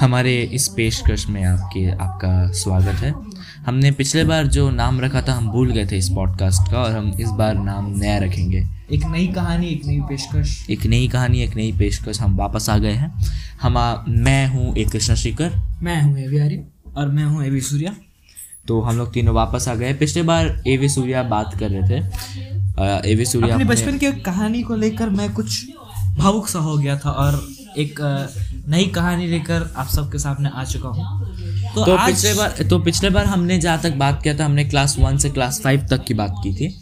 हमारे इस पेशकश में आपके आपका स्वागत है। हमने पिछले बार जो नाम रखा था हम भूल गए थे इस पॉडकास्ट का और हम इस बार नाम नया रखेंगे। एक नई कहानी एक नई पेशकश। एक नई कहानी एक नई पेशकश हम वापस आ गए हैं। हम आ, मैं हूँ एक कृष्ण शिकर मैं हूँ एवी आर्य और मैं हूँ एवी सूर्या। तो हम लोग तीनों वापस आ गए पिछले बार एवी सूर्या बात कर रहे थे। एवी सूर्या अपने बचपन की कहानी को लेकर मैं कुछ भावुक सा हो गया था और एक नई कहानी लेकर आप सबके सामने आ चुका हूँ। तो, तो आज... पिछले बार तो पिछले बार हमने जहाँ तक बात किया था हमने क्लास वन से क्लास फाइव तक की बात की थी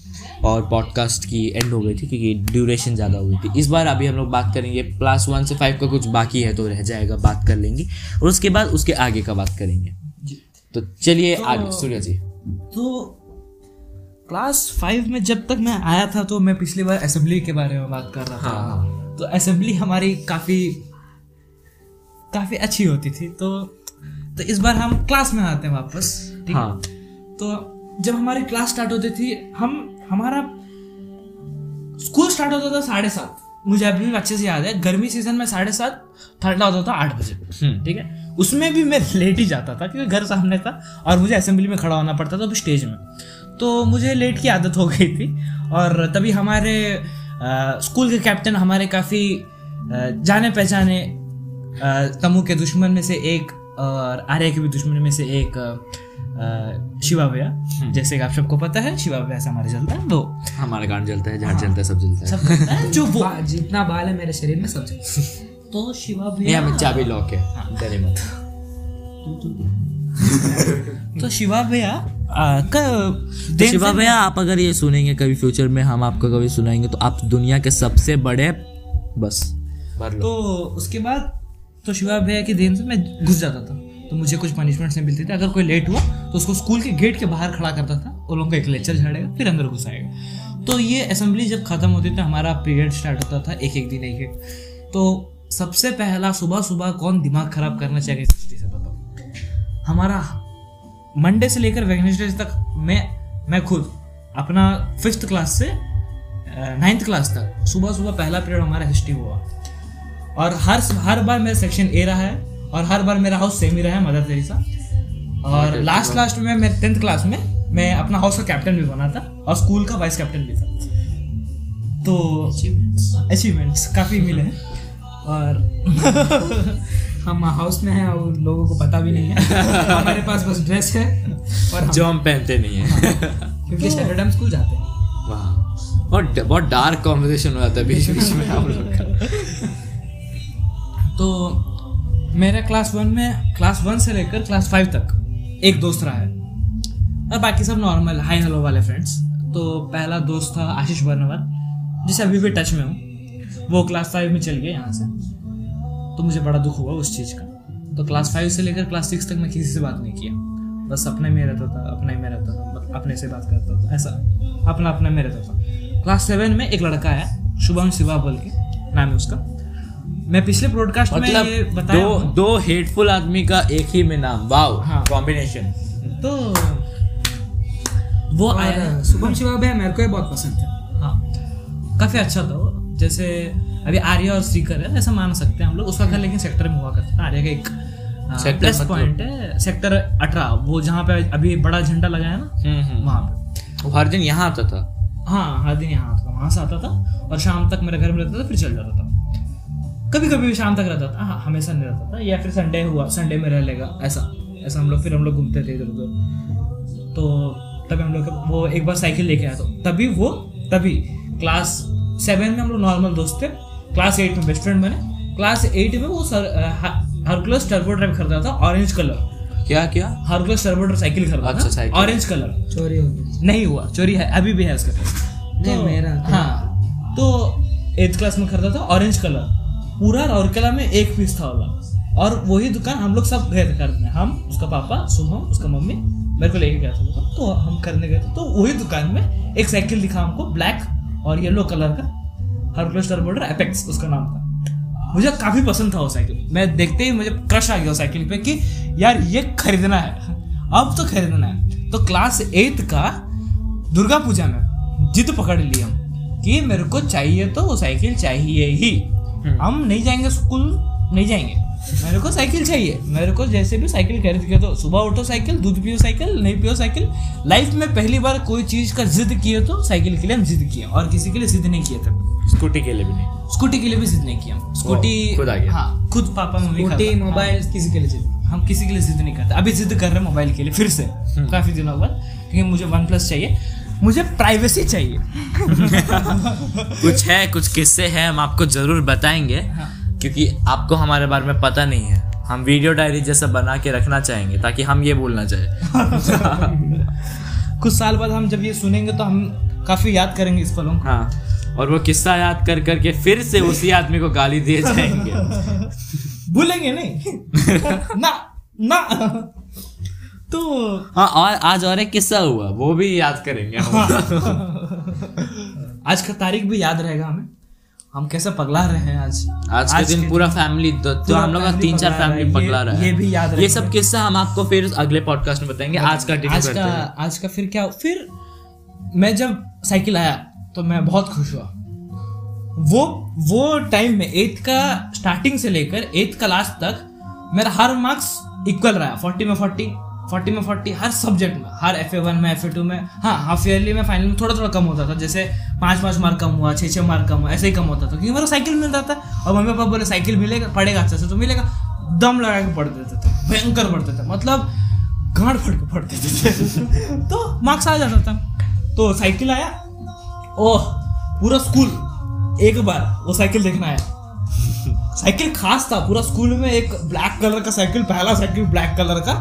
और पॉडकास्ट की एंड हो गई थी क्योंकि ड्यूरेशन ज़्यादा हुई थी। इस बार अभी हम लोग बात करेंगे क्लास वन से फाइव का कुछ बाकी है तो रह जाएगा बात कर लेंगे और उसके बाद उसके आगे का बात करेंगे। तो चलिए तो, आगे सूर्य जी। तो क्लास फाइव में जब तक मैं आया था तो मैं पिछली बार असेंबली के बारे में बात कर रहा था। हाँ। तो असेंबली हमारी काफ़ी काफ़ी अच्छी होती थी। तो तो इस बार हम क्लास में आते हैं वापस ठीक? हाँ। तो जब हमारी क्लास स्टार्ट होती थी हम हमारा स्कूल स्टार्ट होता था साढ़े सात। मुझे अभी भी अच्छे से याद है गर्मी सीज़न में साढ़े सात ठंडा होता था आठ बजे। हम्म। ठीक है? उसमें भी मैं लेट ही जाता था क्योंकि घर सामने था और मुझे असेंबली में खड़ा होना पड़ता था स्टेज में। तो मुझे लेट की आदत हो गई थी और तभी हमारे स्कूल के कैप्टन हमारे काफ़ी जाने पहचाने तमु के दुश्मन में से एक और आर्य के भी दुश्मन में से एक शिवा भैया हम्म। जैसे कि आप सबको पता है शिवा भैया से हमारे जलता है तो हमारे गांड जलता है झाड़ हाँ, जलता है सब जलता है। सब जलता है जो वो। जितना बाल है मेरे शरीर में सब जलता है। तो शिवा भैया में चाबी लॉक है। हाँ। डरे मत। तो शिवा भैया तो शिवा भैया आप अगर ये सुनेंगे कभी फ्यूचर में हम आपको कभी सुनाएँगे तो आप दुनिया के सबसे बड़े बस। तो उसके बाद तो शिवा भैया की देन से मैं घुस जाता था। तो मुझे कुछ पनिशमेंट्स नहीं मिलती थी। अगर कोई लेट हुआ तो उसको स्कूल के गेट के बाहर खड़ा करता था। उन लोगों का एक लेक्चर झाड़ेगा, फिर अंदर घुसाएगा तो ये असेंबली जब खत्म होती थी हमारा पीरियड स्टार्ट होता था एक एक दिन एक एक तो सबसे पहला सुबह सुबह कौन दिमाग खराब करना चाहिए से बताओ। हमारा मंडे से लेकर वेगनेसडे तक मैं मैं खुद अपना फिफ्थ क्लास से नाइन्थ क्लास तक सुबह सुबह पहला पीरियड हमारा हिस्ट्री हुआ। और हर हर बार मेरा सेक्शन ए रहा है और हर बार मेरा हाउस सेम ही रहा है मदर तेरेसा और लास्ट लास्ट में मैं टेंथ क्लास में मैं अपना हाउस का कैप्टन भी बना था और स्कूल का वाइस कैप्टन भी था। तो अचीवमेंट्स काफ़ी मिले हैं। और हम हाउस में हैं और लोगों को पता भी नहीं है। हमारे पास बस ड्रेस है और जो हम पहनते नहीं है। क्योंकि सैटरडे हम स्कूल जाते हैं। और बहुत डार्क कॉन्वर्सेशन हो जाता है बीच बीच में हम लोग का। तो मेरा क्लास वन में क्लास वन से लेकर क्लास फाइव तक एक दोस्त रहा है। और बाकी सब नॉर्मल हाई हेलो वाले फ्रेंड्स तो पहला दोस्त था आशीष वर्नवर जिसे अभी भी टच में हूँ। वो क्लास फाइव में चल गया यहाँ से। तो मुझे बड़ा दुख हुआ उस चीज़ का। तो क्लास फाइव से लेकर क्लास सिक्स तक मैं किसी से बात नहीं किया। बस अपने में रहता था, अपने में रहता था अपने से बात करता था, ऐसा। अपना अपने में रहता था। क्लास सेवन में एक लड़का आया, शुभम शिवा बोल के, नाम है उसका। मैं पिछले ब्रॉडकास्ट मतलब में ये बताया दो दो हेटफुल आदमी का एक ही में नाम। वाओ हाँ। कॉम्बिनेशन तो वो आया। शुभम शिवा भैया मेरे को बहुत पसंद था। हाँ। काफ़ी अच्छा था वो। जैसे अभी आर्या और श्रीकर है ऐसा मान सकते हैं हम लोग। उसका घर लेकिन सेक्टर में हुआ करता था। आर्या का एक प्लस पॉइंट है सेक्टर अठारह। वो जहाँ पे अभी बड़ा झंडा लगाया ना हम्म, हम्म। वहाँ पे। वो हर दिन यहाँ आता था। हाँ हर दिन यहाँ आता था वहाँ से आता था। और शाम तक मेरे घर में रहता था फिर चल जाता था। कभी कभी भी शाम तक रहता था। हाँ हमेशा नहीं रहता था। या फिर संडे हुआ संडे में रह लेगा। ऐसा ऐसा हम लोग फिर हम लोग घूमते थे इधर उधर तो तभी हम लोग वो एक बार साइकिल लेके आया तो। तभी वो तभी क्लास सेवन में हम लोग नॉर्मल दोस्त थे। क्लास एट में बेस्ट फ्रेंड बने। क्लास एट में वो सर हरकुलस टर्बो ड्राइव खरीदा था ऑरेंज कलर क्या क्या? हरकुलस टर्बो ड्राइव साइकिल खरीदा अच्छा साइकिल। ऑरेंज कलर चोरी हो नहीं हुआ चोरी है अभी भी है उसके पास। तो, मेरा हाँ तो एट्थ क्लास में खरीदा था ऑरेंज कलर पूरा राउरकेला में एक पीस था वाला। और वही दुकान हम लोग सब गए थे करने। हम, उसका पापा शुभम उसका मम्मी, मेरे को लेके गया था दुकान तो हम करने गए थे। तो वही दुकान में एक साइकिल दिखा हमको ब्लैक और येलो कलर का। हरकुलस टर्बोडर एपेक्स उसका नाम था। मुझे काफ़ी पसंद था वो साइकिल। मैं देखते ही मुझे क्रश आ गया साइकिल पे कि, यार, ये खरीदना है। अब तो खरीदना है। तो क्लास एट का दुर्गा पूजा में जिद पकड़ ली हम कि मेरे को चाहिए तो वो साइकिल चाहिए ही। हम नहीं जाएँगे स्कूल नहीं जाएँगे। मेरे को साइकिल चाहिए। मेरे को जैसे भी साइकिल खरीद के दो। सुबह उठो साइकिल दूध पियो साइकिल नहीं पियो साइकिल। लाइफ में पहली बार कोई चीज़ का जिद किए तो साइकिल के लिए हम जिद किए। और किसी के लिए जिद नहीं किए थे। स्कूटी के लिए भी नहीं। स्कूटी के लिए भी जिद नहीं किया हम। स्कूटी खुद आ गया। हाँ खुद पापा मम्मी स्कूटी मोबाइल किसी के लिए चाहिए हम किसी के लिए जिद नहीं करते। अभी जिद कर रहे हैं मोबाइल के लिए फिर से। काफ़ी दिनों बाद। क्योंकि मुझे वन प्लस चाहिए। मुझे प्राइवेसी चाहिए। कुछ है कुछ किस्से हैं हम आपको ज़रूर बताएँगे हाँ। क्योंकि आपको हमारे बारे में पता नहीं है। हम वीडियो डायरी जैसा बना के रखना चाहेंगे ताकि हम ये बोलना चाहे। कुछ साल बाद हम जब ये सुनेंगे तो हम काफ़ी याद करेंगे इस पलों को। हाँ और वो किस्सा याद कर करके फिर से उसी आदमी को गाली दिए जाएँगे। भूलेंगे नहीं। ना ना। तो हाँ और आज और एक किस्सा हुआ वो भी याद करेंगे आज का तारीख भी याद रहेगा हमें। हम कैसे पगला रहे हैं आज। आज आज के दिन पूरा फैमिली तो, तो हम लोग तीन चार। फैमिली पगला रहा है। ये भी याद ये सब किस्सा हम आपको फिर अगले पॉडकास्ट में बताएँगे। आज का आज का आज का फिर क्या फिर मैं जब साइकिल आया तो मैं बहुत खुश हुआ। वो वो टाइम में एट्थ का स्टार्टिंग से लेकर एट्थ का लास्ट तक मेरा हर मार्क्स इक्वल रहा फोर्टी में फोर्टी फोर्टी में फोर्टी हर सब्जेक्ट में, हर एफ़ ए वन में एफ़ ए टू में हाँ हाफ़ ईयरली में फाइनल में थोड़ा थोड़ा कम होता था, जैसे पाँच पाँच मार्क कम हुआ, छः छः मार्क कम हुआ, ऐसे ही कम होता था, क्योंकि मेरा साइकिल मिल रहा था, और मम्मी पापा बोले साइकिल मिलेगा पढ़ेगा अच्छा से तो मिलेगा। दम लगा के पढ़ देते थे, भयंकर पढ़ते थे मतलब गांड फट के पढ़ते थे। तो मार्क्स आ जाता था। तो साइकिल आया, ओह, पूरा स्कूल एक बार, वो साइकिल देखना आया। साइकिल खास था, पूरा स्कूल में एक ब्लैक कलर का साइकिल पहला साइकिल ब्लैक कलर का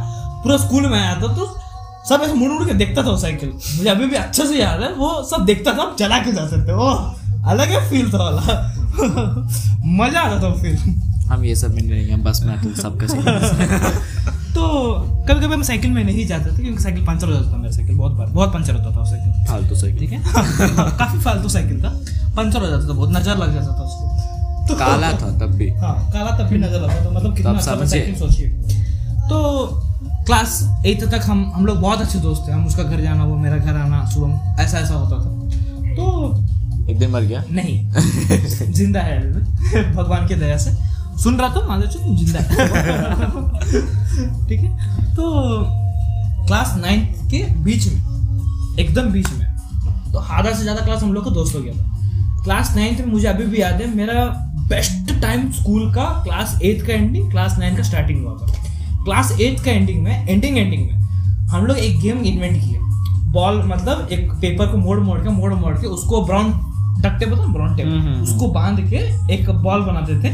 पूरा स्कूल में आया था तो सब ऐसे मुड़ मुड़ के देखता था वो साइकिल। मुझे अभी भी अच्छे से याद है वो सब देखता था चला के जा सकते वो अलग ही फील था वाला। मज़ा आता था फील हम ये सब में नहीं रहेंगे हम बस में तो सबका सही तो कभी कभी हम साइकिल में नहीं जाते थे क्योंकि साइकिल पंचर हो जाता था मेरा साइकिल बहुत बार बहुत पंचर होता था साइकिल। फालतू साइकिल। ठीक है? काफ़ी फालतू साइकिल था। पंचर हो जाता था बहुत नज़र लग जाता था उसको। तो काला था तब भी। हाँ काला तब भी नज़र लगता था मतलब कितना अच्छा समझिए। तो क्लास एट्थ तक हम हम लोग बहुत अच्छे दोस्त थे। हम उसका घर जाना वो मेरा घर आना सुबह ऐसा ऐसा होता था। तो एक दिन मर गया? नहीं ज़िंदा है। भगवान की दया से। सुन रहा था मान लो तुम ज़िंदा है। ठीक है? तो क्लास नाइन्थ के बीच में एकदम बीच में तो आधा से ज़्यादा क्लास हम लोग का दोस्त हो गया था। क्लास नाइन्थ में मुझे अभी भी याद है मेरा बेस्ट टाइम स्कूल का क्लास एट्थ का एंडिंग क्लास नाइन का स्टार्टिंग हुआ था। क्लास एट का एंडिंग में एंडिंग एंडिंग में हम लोग एक गेम इन्वेंट किए। बॉल मतलब एक पेपर को मोड़ मोड़ के मोड़ मोड़ के उसको ब्राउन डक टेप होता ब्राउन टेप उसको बाँध के एक बॉल बनाते थे।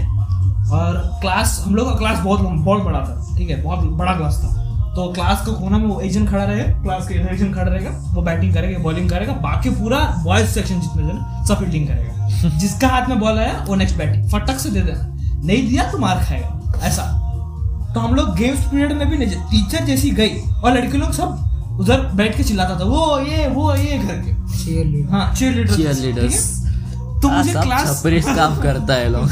और क्लास हम लोग का क्लास बहुत बहुत बड़ा था ठीक है बहुत बड़ा क्लास था। तो क्लास का कोना में वो एक जन खड़ा रहेगा क्लास के एक जन खड़ा रहेगा वो बैटिंग करेगा बॉलिंग करेगा बाकी पूरा बॉयज़ सेक्शन जितने जन सब फील्डिंग करेगा। जिसका हाथ में बॉल आया वो नेक्स्ट बैटिंग फटक से दे देना। नहीं दिया तो मार खाएगा ऐसा। तो हम लोग गेम्स पीरियड में भी टीचर जैसी गई और लड़के लोग सब उधर बैठ के चिल्लाता था वो ये वो ये करके cheer leader. हाँ चीयर लीडर Cheerleaders. तो मुझे क्लास काम करता है लोग।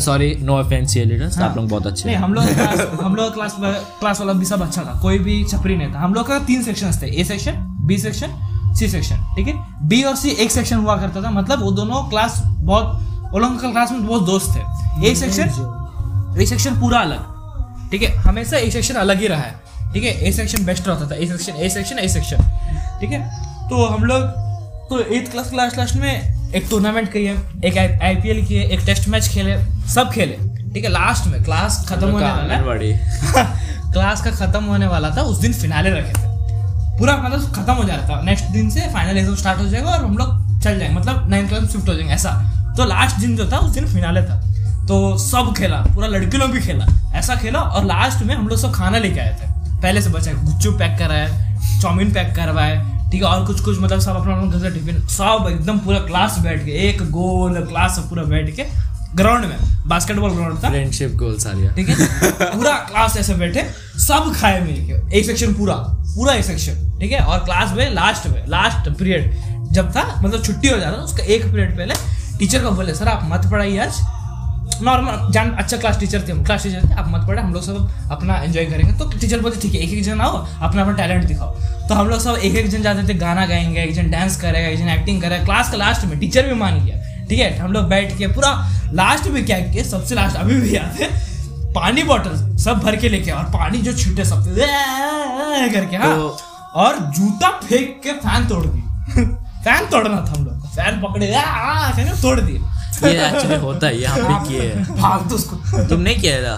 Sorry no offence cheerleaders आप लोग बहुत अच्छे नहीं हम लोग हम लोग क्लास क्लास वाला भी सब अच्छा था कोई भी छपरी नहीं था। हम लोग का तीन सेक्शन थे A section B section C section ठीक है? बी और सी एक सेक्शन हुआ करता था मतलब वो दोनों क्लास बहुत वो लोगों का क्लास में बहुत दोस्त थे। ए सेक्शन ए सेक्शन पूरा अलग। ठीक है? हमेशा ए सेक्शन अलग ही रहा है। ठीक है? ए सेक्शन बेस्ट रहता था। A section A section A section ठीक है? तो हम लोग तो एट्थ क्लास क्लास लास्ट में एक टूर्नामेंट किए एक आईपीएल किए एक टेस्ट मैच खेले सब खेले। ठीक है? लास्ट में क्लास खत्म होने वाला क्लास का खत्म होने वाला था उस दिन फिनाले रखे थे। पूरा मतलब खत्म हो जा रहा था। नेक्स्ट दिन से फाइनल एग्ज़ाम स्टार्ट हो जाएगा और हम लोग चल जाएँगे। मतलब नाइन्थ क्लास में शिफ्ट हो जाएँगे ऐसा। तो लास्ट दिन जो था उस दिन फिनाले था। तो सब खेला पूरा लड़के लोग भी खेला। ऐसा खेला और लास्ट में हम लोग सब खाना लेके आए थे। पहले से बचा गुच्चू पैक कराए चाउमीन पैक करवाए ठीक है? और कुछ कुछ मतलब सब अपना अपना घर से टिफ़िन सब एकदम पूरा क्लास बैठ के एक गोल क्लास पूरा बैठ के ग्राउंड में बास्केटबॉल ग्राउंड था। फ्रेंडशिप गोल सारिया ठीक है? पूरा क्लास ऐसे बैठे सब खाए मिल के। एक सेक्शन पूरा पूरा एक सेक्शन ठीक है? और क्लास में लास्ट में लास्ट पीरियड जब था मतलब छुट्टी हो जाता उसका एक पीरियड पहले टीचर को बोले सर आप मत पढ़ाइए आज। नॉर्मल जान अच्छा क्लास टीचर थे हम। क्लास टीचर थे आप मत पढ़े हम लोग सब अपना एंजॉय करेंगे। तो टीचर बोलते ठीक है एक एक जन आओ अपना अपना टैलेंट दिखाओ। तो हम लोग सब एक एक जन जाते थे गाना गाएँगे एक जन डांस करेगा एक जन एक्टिंग करेगा। क्लास का लास्ट में टीचर भी मान गया। ठीक है हम लोग बैठ के पूरा लास्ट में क्या किए सबसे लास्ट अभी भी याद है पानी बॉटल सब भर के लेके और पानी जो छूटे सब करके हाँ। तो- और जूता फेंक के फ़ैन तोड़ दी फ़ैन तोड़ना था हम लोग फ़ैन पकड़े तोड़ दिए। ये एक्चुअली होता है ये हम भी किए हैं। भाग दो उसको। तुमने किया था?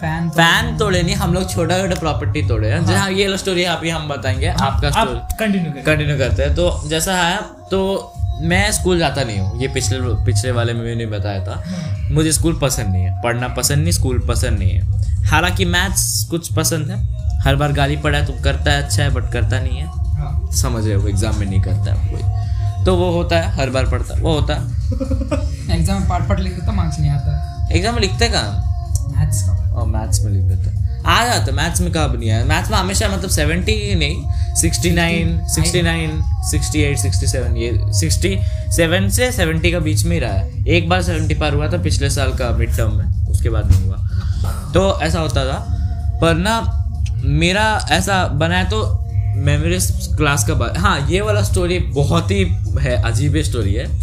फ़ैन फ़ैन तोड़े। नहीं हम लोग छोटा छोटा प्रॉपर्टी तोड़े हैं। जहाँ ये स्टोरी अभी हम बताएँगे आपका स्टोरी कंटिन्यू कंटिन्यू करते हैं। तो जैसा है तो मैं स्कूल जाता नहीं हूँ। ये पिछले पिछले वाले में भी नहीं बताया था। मुझे स्कूल पसंद नहीं है। पढ़ना पसंद नहीं स्कूल पसंद नहीं है। हालाँकि मैथ्स कुछ पसंद है। हर बार गाली पड़ा है तो करता है अच्छा है बट करता नहीं है। हाँ। समझ रहे हो एग्ज़ाम में नहीं करता है कोई। तो वो होता है हर बार पढ़ता वो होता है। एग्ज़ाम में पार्ट पार्ट लिख देता मार्क्स नहीं आता। एग्ज़ाम में लिखते कहाँ? मैथ्स का। और मैथ्स में लिख देते। आ जाता मैथ्स में कब नहीं आया? मैथ्स में हमेशा मतलब सेवेंटी नहीं sixty nine sixty nine sixty eight sixty seven ये सिक्सटी सेवन से सेवेंटी का बीच में ही रहा है। एक बार सेवेंटी पार हुआ था पिछले साल का मिड टर्म में उसके बाद नहीं हुआ। तो ऐसा होता था पर ना मेरा ऐसा बनाया तो मेमोरीज क्लास का बात हाँ ये वाला स्टोरी बहुत ही है, अजीब स्टोरी है।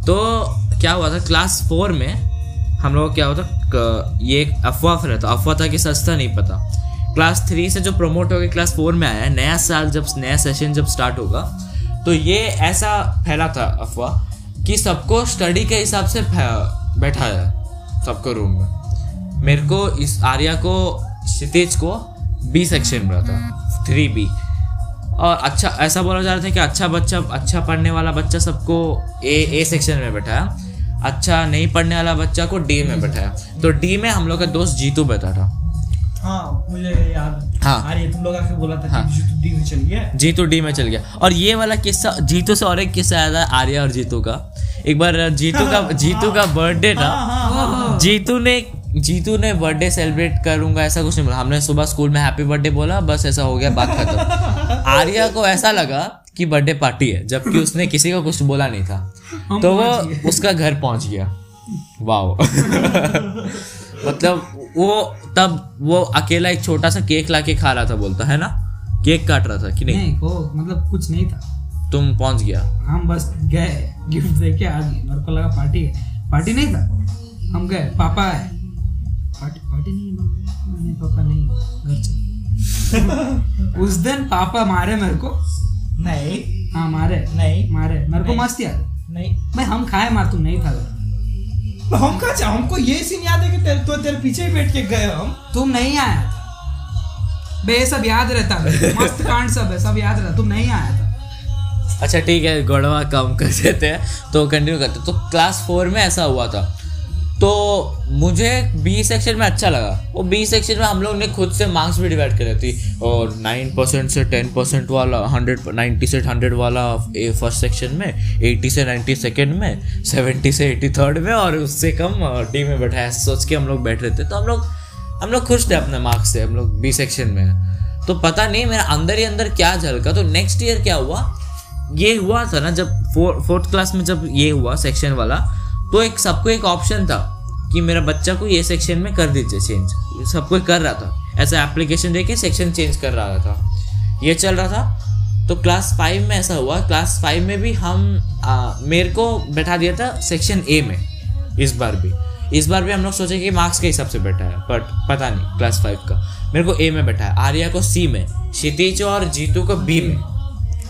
तो क्या हुआ था क्लास फोर में हम लोग क्या होता क- ये एक अफवाह फैला था। अफवाह था कि सस्ता नहीं पता। क्लास थ्री से जो प्रमोट होकर क्लास फोर में आया है, नया साल जब, नया सेशन जब स्टार्ट होगा तो ये ऐसा फैला था अफवाह कि सबको स्टडी के हिसाब से बैठाया है, सबको रूम में। मेरे को इस आर्या को, क्षितिज को बी सेक्शन में था थ्री बी और अच्छा ऐसा बोला जा रहा था कि अच्छा बच्चा अच्छा पढ़ने वाला बच्चा सबको ए ए सेक्शन में बैठाया। अच्छा नहीं पढ़ने वाला बच्चा को डी में बैठाया। तो डी में हम लोग का दोस्त जीतू बैठा था। हाँ मुझे याद हाँ। अरे तुम लोग आके बोला था हाँ। जीतू डी में चल गया। जीतू डी में चल गया। और ये वाला किस्सा जीतू से और एक किस्सा आया था आर्या और जीतू का। एक बार जीतू का जीतू का बर्थडे था। जीतू ने जीतू ने बर्थडे सेलिब्रेट करूँगा ऐसा कुछ नहीं बोला। हमने सुबह स्कूल में हैप्पी बर्थडे बोला बस ऐसा हो गया बात खत्म। आर्या को ऐसा लगा कि बर्थडे पार्टी है जबकि उसने किसी को कुछ बोला नहीं था। तो वो उसका घर पहुँच गया। वाओ। मतलब वो तब वो अकेला एक छोटा सा केक लाके खा रहा था बोलता है ना? केक काट रहा था कि नहीं? नहीं वो मतलब कुछ नहीं था। तुम पहुँच गया। हम बस गए गिफ्ट दे के आ गए। मेरे को लगा पार्टी है। पार्टी नहीं था? हम गए। पापा है पार्टी पार्टी नहीं नहीं पापा नहीं। घर चल। उस दिन पापा मारे मेरे को। नहीं। हाँ मारे। नहीं। मारे। मेरे को। मस्त याद नहीं। भाई हम खाए मार तू नहीं था। हम कहा चाह हमको ये सीन याद है कि तेरे तो तेरे पीछे ही बैठ के गए हम। तुम नहीं आया था। बे सब याद रहता है। मस्त कांड सब है सब याद रहता तुम नहीं आया था। अच्छा ठीक है गड़वा कम कर देते हैं। तो कंटिन्यू करते तो क्लास फोर में ऐसा हुआ था। तो मुझे बी सेक्शन में अच्छा लगा। वो बी सेक्शन में हम लोग ने खुद से मार्क्स भी डिवाइड करे थी। और नाइन परसेंट से टेन परसेंट वाला हंड्रेड नाइन्टी से हंड्रेड वाला ए फ़र्स्ट सेक्शन में एटी से नाइन्टी सेकेंड में सेवेंटी से एटी थर्ड में और उससे कम डी में बैठा है। सोच के हम लोग बैठ रहे थे। तो हम लोग हम लोग खुश थे अपने मार्क्स से, हम लोग बी सेक्शन में। तो पता नहीं मेरा अंदर ही अंदर क्या झलका तो नेक्स्ट ईयर क्या हुआ? ये हुआ था ना जब फोर्थ क्लास में जब ये हुआ सेक्शन वाला तो एक सबको एक ऑप्शन था कि मेरा बच्चा को ये सेक्शन में कर दीजिए चेंज सब कोई कर रहा था। ऐसा एप्लीकेशन देके सेक्शन चेंज कर रहा था। ये चल रहा था। तो क्लास फाइव में ऐसा हुआ। क्लास फाइव में भी हम आ, मेरे को बैठा दिया था सेक्शन ए में। इस बार भी। इस बार भी हम लोग सोचे कि मार्क्स के हिसाब से बैठा है। बट पता नहीं क्लास फाइव का। मेरे को ए में बैठा है। आर्या को सी में क्षितिज और जीतू को बी में।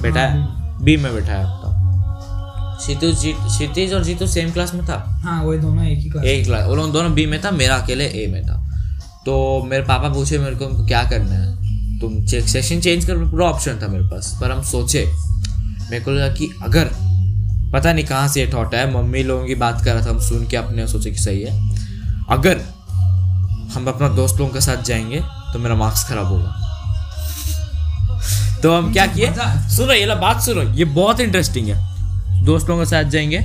बैठा है। बी में बैठा है। तो क्षितिज जी क्षितिज और जीतू सेम क्लास में था? हाँ वही दोनों एक ही क्लास एक क्लास वो लोग दोनों बी में था मेरा अकेले ए में था। तो मेरे पापा पूछे मेरे को "तुमको क्या करना है? तुम सेक्शन चेंज कर पूरा ऑप्शन था मेरे पास पर हम सोचे मेरे को लगा कि अगर पता नहीं कहाँ से ये थॉट है मम्मी लोगों की बात कर रहा था हम सुन के अपने सोचे कि सही है। अगर हम अपना दोस्त लोगों के साथ जाएँगे तो मेरा मार्क्स खराब होगा। तो हम क्या किए? सुनो ये ला बात सुनो ये बहुत इंटरेस्टिंग है। दोस्त के साथ जाएँगे,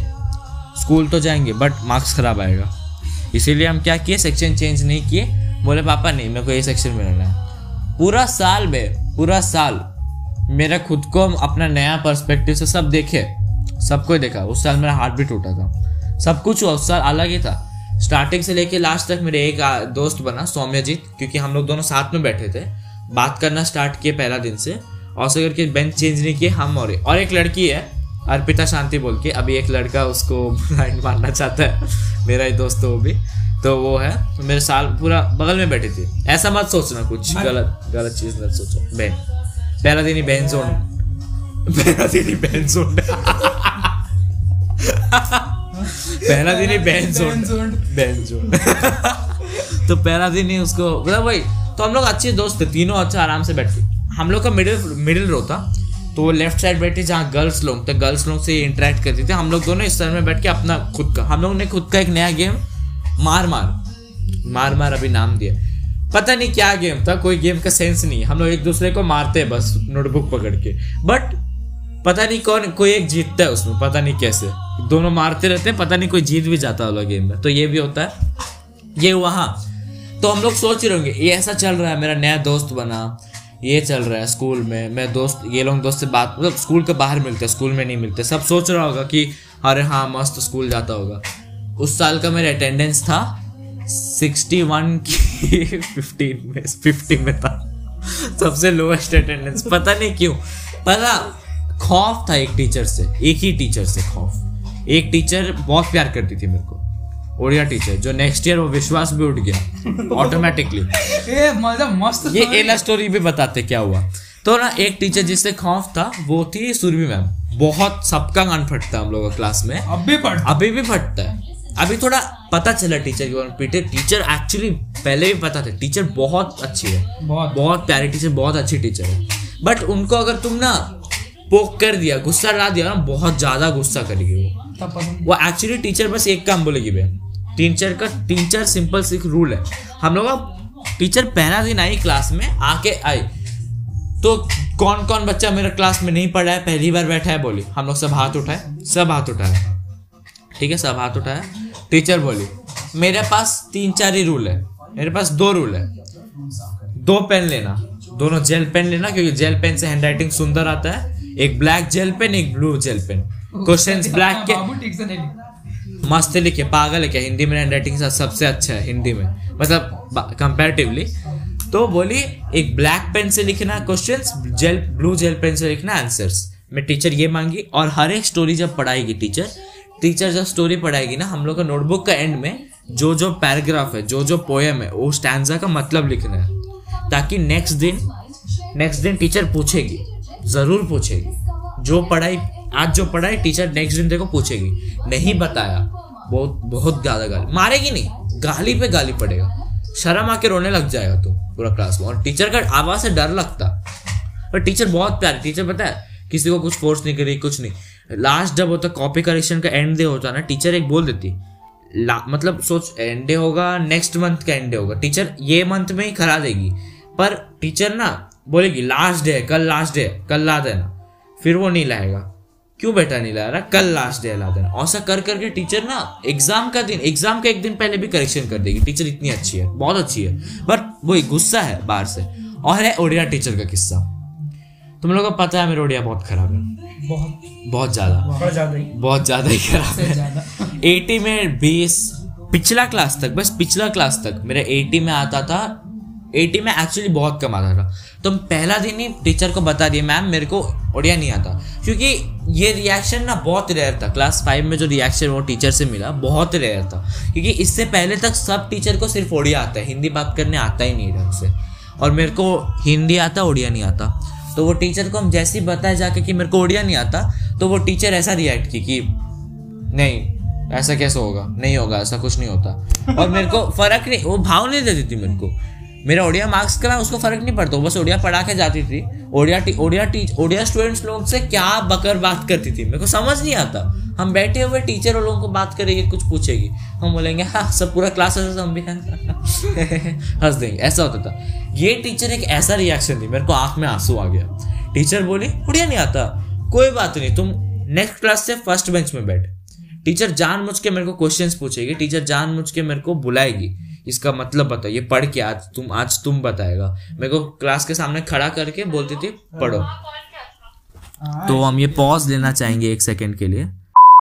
स्कूल तो जाएँगे बट मार्क्स खराब आएगा। इसीलिए हम क्या किए सेक्शन चेंज नहीं किए। बोले, पापा, नहीं, मेरे को ये सेक्शन में रहना है। पूरा साल में पूरा साल मेरा खुद को अपना नया पर्सपेक्टिव से सब देखे। सबको देखा। उस साल मेरा हार्ट भी टूटा था। सब कुछ हुआ, उस साल अलग ही था। स्टार्टिंग से लेके लास्ट तक मेरे एक दोस्त बना, सौम्यजीत, क्योंकि हम लोग दोनों साथ में बैठे थे। बात करना स्टार्ट किए पहला दिन से। और से करके बेंच चेंज नहीं किए, हम और एक लड़की है अर्पिता शांति बोल के अभी एक लड़का उसको ब्लाइंड मारना चाहता है। मेरा ही दोस्त है वो भी। तो वो है मेरे साल पूरा बगल में बैठी थी। ऐसा मत सोचना कुछ गलत गलत चीज़ मत सोचो। बहन पहला दिन ही बहन जोन। पहला दिन ही बहन जोन। पहला दिन ही बहन जोन। बहन जोन। तो पहला दिन ही उसको मतलब वही तो हम लोग अच्छे दोस्त थे तीनों अच्छा आराम से बैठते हम लोग का मिडिल मिडिल रो था। तो लेफ़्ट साइड बैठे जहाँ गर्ल्स लोग थे गर्ल्स लोग से इंटरेक्ट करते थे। हम लोग दोनों इस तरह में बैठ के अपना खुद का, हम लोग ने खुद का एक नया गेम मार मार मार मार अभी नाम दिया। पता नहीं क्या गेम था, कोई गेम का सेंस नहीं हम लोग एक दूसरे को मारते हैं बस नोटबुक पकड़ के। बट पता नहीं कौन, कोई एक जीतता है उसमें, पता नहीं कैसे। दोनों मारते रहते हैं, पता नहीं कोई जीत भी जाता होगा गेम में। तो ये भी होता है। ये वहाँ तो हम लोग सोच रहे होंगे, ये ऐसा चल रहा है, मेरा नया दोस्त बना। ये चल रहा है स्कूल में। मैं दोस्त, ये लोग दोस्त से बात मतलब स्कूल के बाहर मिलते, स्कूल में नहीं मिलते। सब सोच रहा होगा कि, अरे हाँ मस्त स्कूल जाता होगा। उस साल का मेरा अटेंडेंस था सिक्सटी वन की फिफ्टीन में, फिफ्टी में था। सबसे लोएस्ट अटेंडेंस पता नहीं क्यों। पता, खौफ था एक टीचर से, एक ही टीचर से खौफ। एक टीचर बहुत प्यार करती थी मेरे को। ओडिया टीचर जो नेक्स्ट ईयर वो विश्वास भी उठ गया ऑटोमेटिकली मज़ा मस्त ये एला स्टोरी भी बताते क्या हुआ। तो ना एक टीचर जिससे खौफ था वो थी सुरभि मैम बहुत सबका कान फटता है हम लोगों क्लास में। अब भी पढ़ अभी भी फटता है। अभी थोड़ा पता चला टीचर के बारे में। पीटे टीचर एक्चुअली पहले भी पता था। टीचर बहुत अच्छी है। बहुत। बहुत प्यारी टीचर बहुत अच्छी टीचर है। बट उनको अगर तुम ना पोक कर दिया गुस्सा ला दिया ना बहुत ज़्यादा गुस्सा करेगी वो। वो एक्चुअली टीचर बस एक काम बोलेगी भैया। टीचर का टीचर सिंपल सी रूल है। हम लोग का टीचर पहला दिन आई क्लास में आके आई। तो कौन कौन बच्चा मेरे क्लास में नहीं पढ़ा है पहली बार बैठा है बोली हम लोग सब हाथ उठाए सब हाथ उठाए। ठीक है सब हाथ उठाए। टीचर बोली मेरे पास तीन चार ही रूल है मेरे पास दो रूल है। दो पेन लेना दोनों जेल पेन लेना क्योंकि जेल पेन से हैंडराइटिंग सुंदर आता है। एक ब्लैक जेल पेन एक blue gel pen. Question black के मस्त लिखे, पागल है क्या? हिंदी में हैंड हैंडराइटिंग सबसे अच्छा है, हिंदी में। मतलब कंपेरेटिवली तो बोली, एक ब्लैक पेन से लिखना question gel blue gel pen से लिखना आंसर्स मैं टीचर ये मांगी, और हर एक स्टोरी जब पढ़ाएगी टीचर टीचर जब स्टोरी पढ़ाएगी ना, हम लोग का नोटबुक का एंड में जो जो पैराग्राफ है, जो जो पोएम है, वो स्टैंडा का मतलब लिखना है। ताकि नेक्स्ट दिन नेक्स्ट दिन टीचर पूछेगी, ज़रूर पूछेगी, जो पढ़ाई आज जो पढ़ाई टीचर नेक्स्ट दिन देखो पूछेगी। नहीं बताया। बहुत बहुत ज़्यादा गाली। मारेगी नहीं। गाली पे गाली पड़ेगा। शर्म आके रोने लग जाएगा तुम पूरा क्लास में। और टीचर का आवाज़ से डर लगता। और टीचर बहुत प्यारी। टीचर पता है, किसी को कुछ फोर्स नहीं करी, कुछ नहीं। लास्ट जब होता कॉपी करेक्शन का एंड डे होता ना टीचर एक बोल देती। मतलब सोच एंड डे होगा नेक्स्ट मंथ का एंड डे होगा। टीचर ये मंथ में ही करा देगी। पर टीचर ना बोलेगी लास्ट डे है, कल लास्ट डे है, कल ला देना। फिर वो नहीं लाएगा। क्यों बेटा नहीं ला रहा? कल लास्ट डे ला देना ऐसा कर करके टीचर ना एग्ज़ाम का दिन एग्ज़ाम का एक दिन पहले भी करेक्शन कर देगी। टीचर इतनी अच्छी है बहुत अच्छी है। बट वही गुस्सा है बाहर से। और है ओडिया टीचर का किस्सा। तुम लोगों को पता है मेरा ओडिया बहुत खराब है। बहुत। बहुत ज़्यादा। बहुत ज़्यादा ही। खराब है। 80 में 20 पिछला क्लास तक बस पिछला क्लास तक मेरा एटी में आता था। एटी में एक्चुअली बहुत कम आता था। तो पहला दिन ही टीचर को बता दिया मैम मेरे को ओडिया नहीं आता। क्योंकि ये रिएक्शन ना बहुत रेयर था। क्लास फाइव में जो रिएक्शन वो टीचर से मिला, बहुत रेयर था। क्योंकि इससे पहले तक सब टीचर को सिर्फ़ ओडिया आता है। हिंदी बात करने आता ही नहीं ढंग से। और मेरे को हिंदी आता, ओडिया नहीं आता। तो वो टीचर को हम जैसे ही बताया जाके कि मेरे को ओडिया नहीं आता तो वो टीचर ऐसा रिएक्ट की कि, नहीं, ऐसा कैसे होगा? नहीं होगा, ऐसा कुछ नहीं होता। और मेरे को फ़र्क नहीं, वो भाव नहीं देती थी मेरे को। मेरा ओडिया मार्क्स का उसको फ़र्क नहीं पड़ता बस ओडिया पढ़ा के जाती थी। ओडिया ओडिया टी, ओडिया स्टूडेंट्स लोग से क्या बकर बात करती थी? मेरे को समझ नहीं आता। हम बैठे हुए टीचर लोगों को बात करेंगे कुछ पूछेगी। हम बोलेंगे हाँ सब पूरा क्लास ऐसा हम भी हंस देंगे ऐसा होता था। ये टीचर एक ऐसा रिएक्शन थी मेरे को आँख में आँसू आ गया। टीचर बोली उड़िया नहीं आता। कोई बात नहीं तुम नेक्स्ट क्लास से फ़र्स्ट बेंच में बैठ। टीचर जान मुझ के मेरे को क्वेश्चंस पूछेगी टीचर जान मुझ के मेरे को बुलाएगी। इसका मतलब बताओ ये पढ़ के आज तुम आज तुम बताएगा। मेरे को क्लास के सामने खड़ा करके बोलती थी पढ़ो। तो हम ये पॉज लेना चाहेंगे एक सेकेंड के लिए।